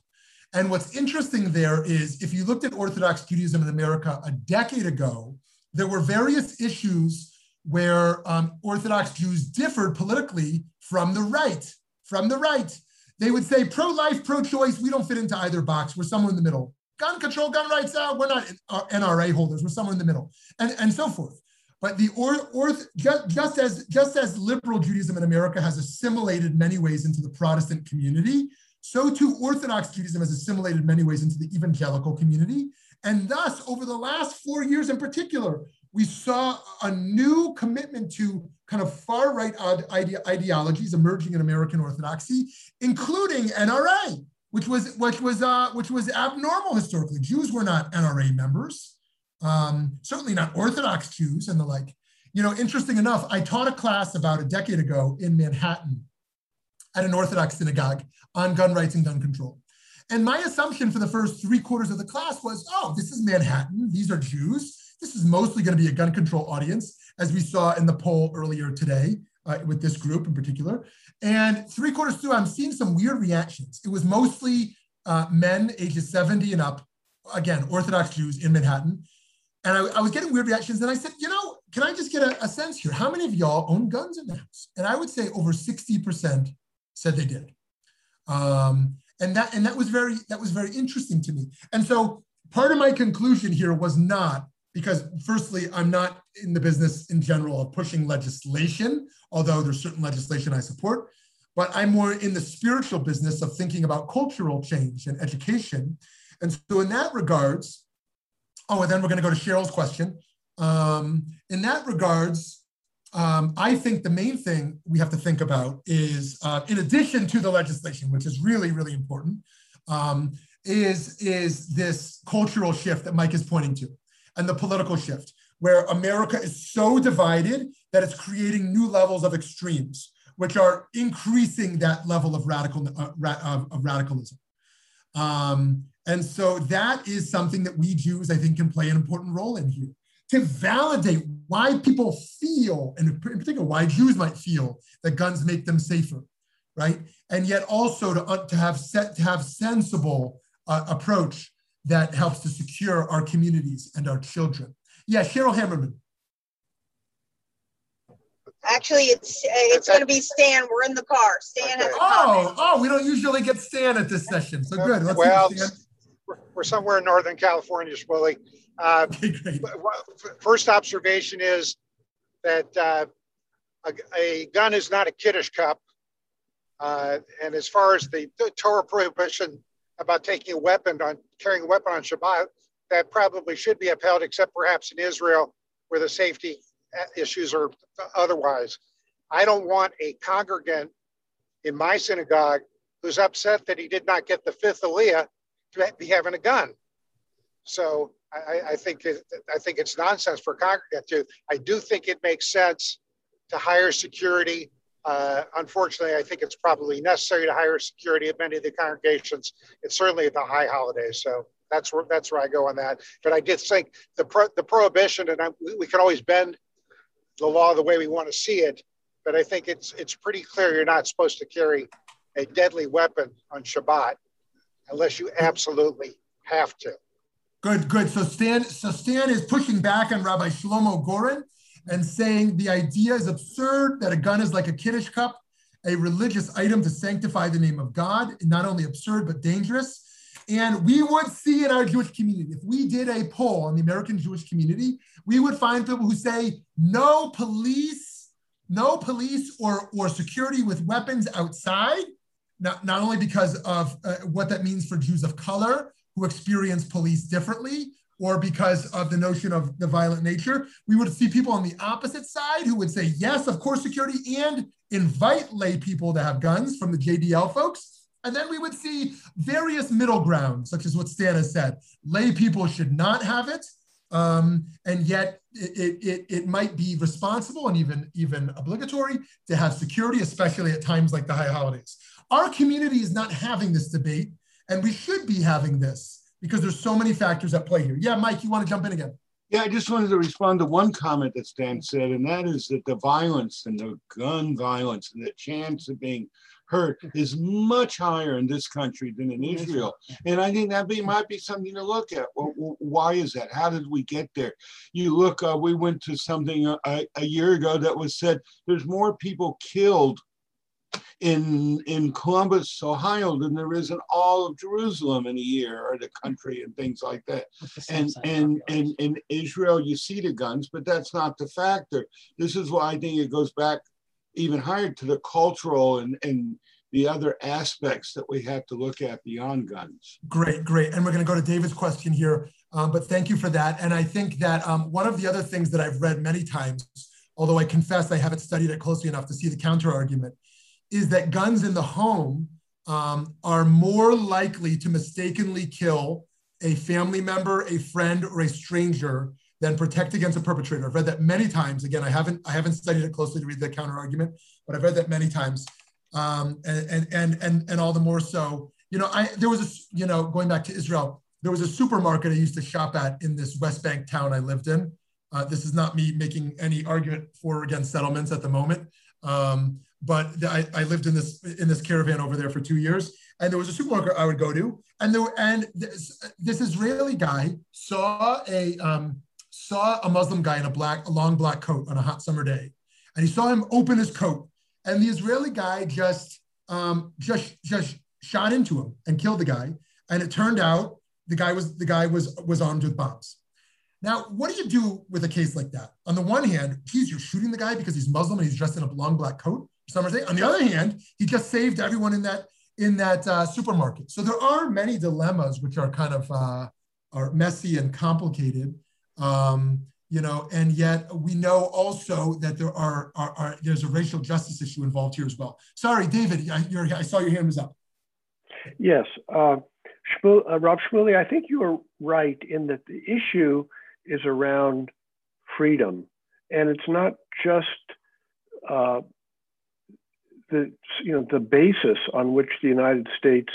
And what's interesting there is if you looked at Orthodox Judaism in America a decade ago, there were various issues where um, Orthodox Jews differed politically from the right. From the right. They would say pro life, pro choice, we don't fit into either box. We're somewhere in the middle. Gun control, gun rights, uh, we're not NRA holders, we're somewhere in the middle, and, and so forth. But the or, orth, just, just as just as liberal Judaism in America has assimilated many ways into the Protestant community, so too Orthodox Judaism has assimilated many ways into the evangelical community. And thus, over the last four years in particular, we saw a new commitment to kind of far right ide- ideologies emerging in American Orthodoxy, including NRA, which was which was uh, which was abnormal historically. Jews were not NRA members um, certainly not Orthodox Jews and the like. You know, interesting enough, I taught a class about a decade ago in Manhattan at an Orthodox synagogue on gun rights and gun control. And my assumption for the first three quarters of the class was, oh, this is Manhattan. These are Jews. This is mostly going to be a gun control audience, as we saw in the poll earlier today uh, with this group in particular. And three quarters through, I'm seeing some weird reactions. It was mostly uh, men ages 70 and up, again, Orthodox Jews in Manhattan. And I, I, was getting weird reactions. And I said, you know, can I just get a, a, sense here? How many of y'all own guns in the house? And I would say over 60% said they did. Um, and that and that was very that was very interesting to me. And so part of my conclusion here was not because firstly, I'm not in the business in general of pushing legislation, although there's certain legislation I support, but I'm more in the spiritual business of thinking about cultural change and education. And so in that regards, Oh, and then we're going to go to Cheryl's question. Um, in that regards, um, I think the main thing we have to think about is, uh, in addition to the legislation, which is really, really important, um, is, is this cultural shift that Mike is pointing to and the political shift, where America is so divided that it's creating new levels of extremes, which are increasing that level of radical uh, ra- of, of radicalism. Um, and so that is something that we Jews, I think, can play an important role in here to validate why people feel, and in particular, why Jews might feel that guns make them safer, right? And yet also to, uh, to have set, to have sensible uh, approach that helps to secure our communities and our children. Yeah, Cheryl Hammerman. Actually, it's uh, it's going to be Stan. We're in the car. Stan has. Oh, oh, we don't usually get Stan at this session, so good. Let's well, we're somewhere in Northern California, Willie. Uh, okay, great. First observation is that uh, a, a, gun is not a kiddush cup. Uh, and as far as the, the, Torah prohibition about taking a weapon on carrying a weapon on Shabbat, that probably should be upheld, except perhaps in Israel, where the safety issues are otherwise. I don't want a congregant in my synagogue who's upset that he did not get the fifth aliyah to be having a gun. So I, I think it, I think it's nonsense for a congregant to. I do think it makes sense to hire security. Uh, unfortunately, I think it's probably necessary to hire security at many of the congregations. It's certainly at the high holidays. So that's where that's where I go on that. But I did think the pro, the prohibition, and I, we can always bend the law the way we want to see it. But I think it's it's pretty clear you're not supposed to carry a deadly weapon on Shabbat unless you absolutely have to. Good, good. So Stan, so Stan is pushing back on Rabbi Shlomo Goren and saying the idea is absurd that a gun is like a kiddush cup, a religious item to sanctify the name of God, not only absurd but dangerous. And we would see in our Jewish community, if we did a poll in the American Jewish community, we would find people who say no police, no police or, or security with weapons outside, not, not only because of uh, what that means for Jews of color who experience police differently, or because of the notion of the violent nature. We would see people on the opposite side who would say, yes, of course, security, and invite lay people to have guns from the JDL folks. And then we would see various middle grounds, such as what Stan has said. Lay people should not have it, um, and yet it, it, it might be responsible and even, even obligatory to have security, especially at times like the high holidays. Our community is not having this debate, and we should be having this because there's so many factors at play here. Yeah, Mike, you want to jump in again? Yeah, I just wanted to respond to one comment that Stan said, and that is that the violence and the gun violence and the chance of being hurt is much higher in this country than in Israel. And I think that be, might be something to look at. Well, why is that? How did we get there? You look, uh, we went to something a, a year ago that was said there's more people killed in in Columbus, Ohio, than there is in all of Jerusalem in a year or the country and things like that. And and and in Israel, you see the guns, but that's not the factor. This is why I think it goes back even higher to the cultural and and the other aspects that we have to look at beyond guns. Great, great. And we're going to go to David's question here, um, but thank you for that. And I think that um, one of the other things that I've read many times, although I confess I haven't studied it closely enough to see the counter argument, is that guns in the home um, are more likely to mistakenly kill a family member, a friend, or a stranger than protect against a perpetrator. I've read that many times. Again, I haven't I haven't studied it closely to read the counter argument, but I've read that many times, um, and, and and and all the more so. You know, I there was a you know going back to Israel, there was a supermarket I used to shop at in this West Bank town I lived in. Uh, this is not me making any argument for or against settlements at the moment. Um, but I, I lived in this in this caravan over there for two years, and there was a supermarket I would go to, and there and this, this Israeli guy saw a um, saw a Muslim guy in a black a long black coat on a hot summer day, and he saw him open his coat, and the Israeli guy just um, just just shot into him and killed the guy, and it turned out the guy was the guy was was armed with bombs. Now, what do you do with a case like that? On the one hand, geez, you're shooting the guy because he's Muslim and he's dressed in a long black coat. Summer day. On the other hand, he just saved everyone in that in that uh, supermarket. So there are many dilemmas which are kind of uh, are messy and complicated. Um, you know, and yet we know also that there are, are, are, there's a racial justice issue involved here as well. Sorry, David, I, I saw your hand was up. Yes, uh, Shmul, uh, Rob Shmuly, I think you are right in that the issue is around freedom, and it's not just uh, the you know the basis on which the United States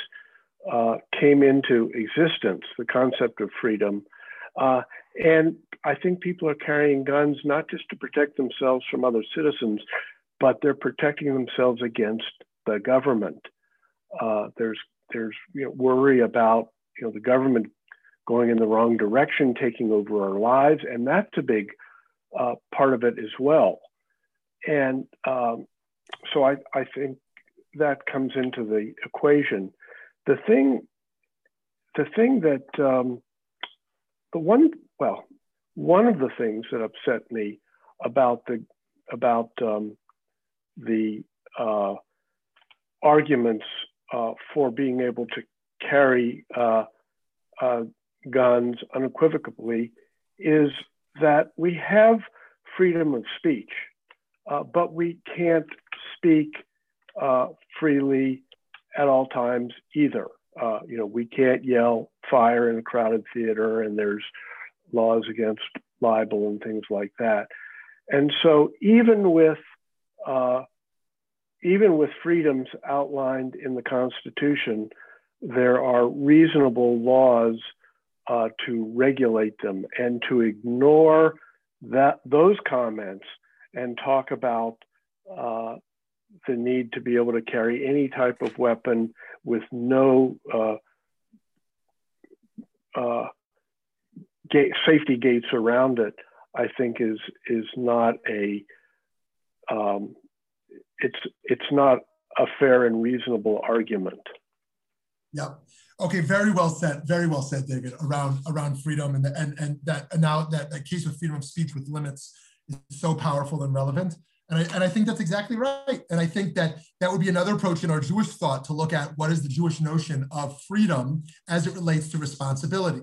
uh, came into existence, the concept of freedom, uh, and I think people are carrying guns not just to protect themselves from other citizens, but they're protecting themselves against the government. Uh, there's there's you know, worry about you know the government going in the wrong direction, taking over our lives, and that's a big uh, part of it as well. And um, so I, I think that comes into the equation. The thing, the thing that um, the one, well, one of the things that upset me about the about um, the uh, arguments uh, for being able to carry uh, uh guns unequivocally is that we have freedom of speech, uh, but we can't speak uh, freely at all times either. Uh, you know, we can't yell fire in a crowded theater, and there's laws against libel and things like that. And so, even with uh, even with freedoms outlined in the Constitution, there are reasonable laws uh, to regulate them, and to ignore that those comments and talk about uh, the need to be able to carry any type of weapon with no uh, uh, gate, safety gates around it, I think is is not a um, it's it's not a fair and reasonable argument. Yeah. Okay. Very well said. Very well said, David. Around around freedom and the, and and that and now that that case of freedom of speech with limits is so powerful and relevant. And I, and I think that's exactly right. And I think that that would be another approach in our Jewish thought to look at what is the Jewish notion of freedom as it relates to responsibility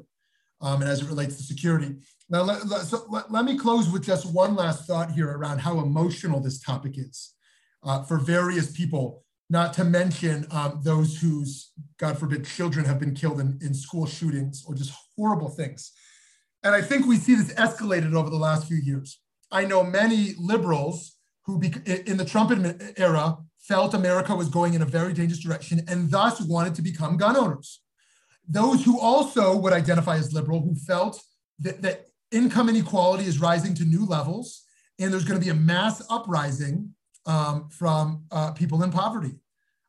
um, and as it relates to security. Now, let, let, so let, let, me close with just one last thought here around how emotional this topic is uh, for various people, not to mention um, those whose, God forbid, children have been killed in, in school shootings or just horrible things. And I think we see this escalated over the last few years. I know many liberals who in the Trump era felt America was going in a very dangerous direction and thus wanted to become gun owners. Those who also would identify as liberal, who felt that, that income inequality is rising to new levels and there's going to be a mass uprising um, from uh, people in poverty.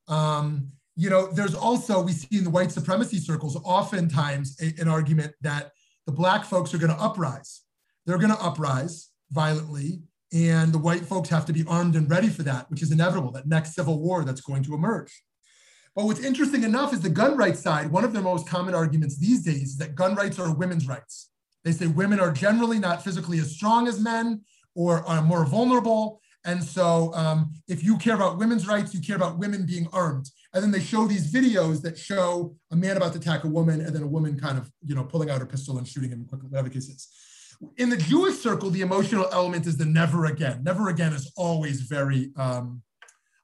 Um, you know, there's also, we see in the white supremacy circles, oftentimes a, an argument that the Black folks are going to uprise. They're going to uprise violently And the white folks have to be armed and ready for that, which is inevitable, that next civil war that's going to emerge. But what's interesting enough is the gun rights side, one of their most common arguments these days is that gun rights are women's rights. They say women are generally not physically as strong as men or are more vulnerable. And so um, if you care about women's rights, you care about women being armed. And then they show these videos that show a man about to attack a woman and then a woman kind of, you know, pulling out her pistol and shooting him quickly, whatever the case is. In the Jewish circle, the emotional element is the never again. Never again is always very, um,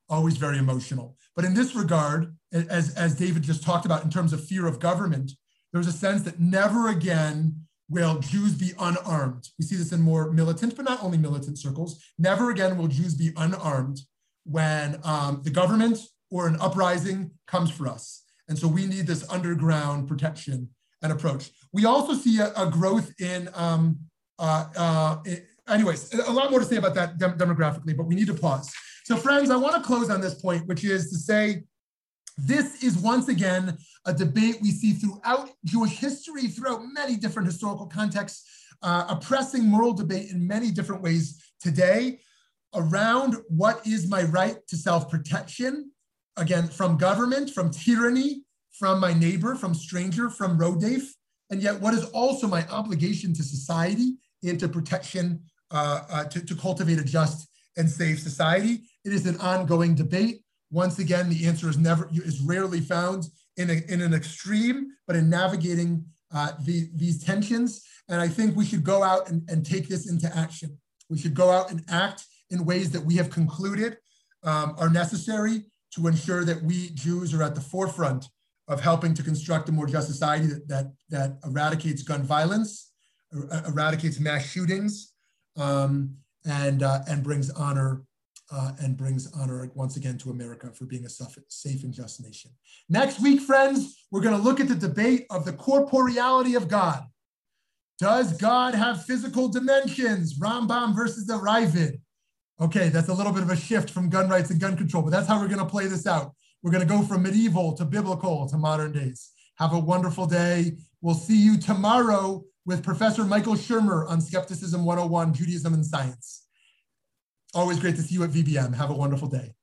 always very emotional. But in this regard, as, as David just talked about in terms of fear of government, there's a sense that never again will Jews be unarmed. We see this in more militant, but not only militant circles. Never again will Jews be unarmed when um, the government or an uprising comes for us. And so we need this underground protection and approach. We also see a, a growth in, um, it, anyways, a lot more to say about that dem demographically, but we need to pause. So friends, I wanna close on this point, which is to say, this is once again a debate we see throughout Jewish history, throughout many different historical contexts, uh, a pressing moral debate in many different ways today around what is my right to self-protection, again, from government, from tyranny, from my neighbor, from stranger, from rodef, and yet what is also my obligation to society and to protection, uh, uh, to, to cultivate a just and safe society. It is an ongoing debate. Once again, the answer is never is rarely found in, a, in an extreme, but in navigating uh, the, these tensions. And I think we should go out and, and take this into action. We should go out and act in ways that we have concluded um, are necessary to ensure that we Jews are at the forefront of helping to construct a more just society that, that, that eradicates gun violence, eradicates mass shootings, um, and, uh, and brings honor uh, and brings honor once again to America for being a safe and just nation. Next week, friends, we're going to look at the debate of the corporeality of God. Does God have physical dimensions? Rambam versus the Raavad. Okay, that's a little bit of a shift from gun rights and gun control, but that's how we're going to play this out. We're going to go from medieval to biblical to modern days. Have a wonderful day. We'll see you tomorrow with Professor Michael Shermer on Skepticism 101 Judaism and Science. Always great to see you at VBM. Have a wonderful day.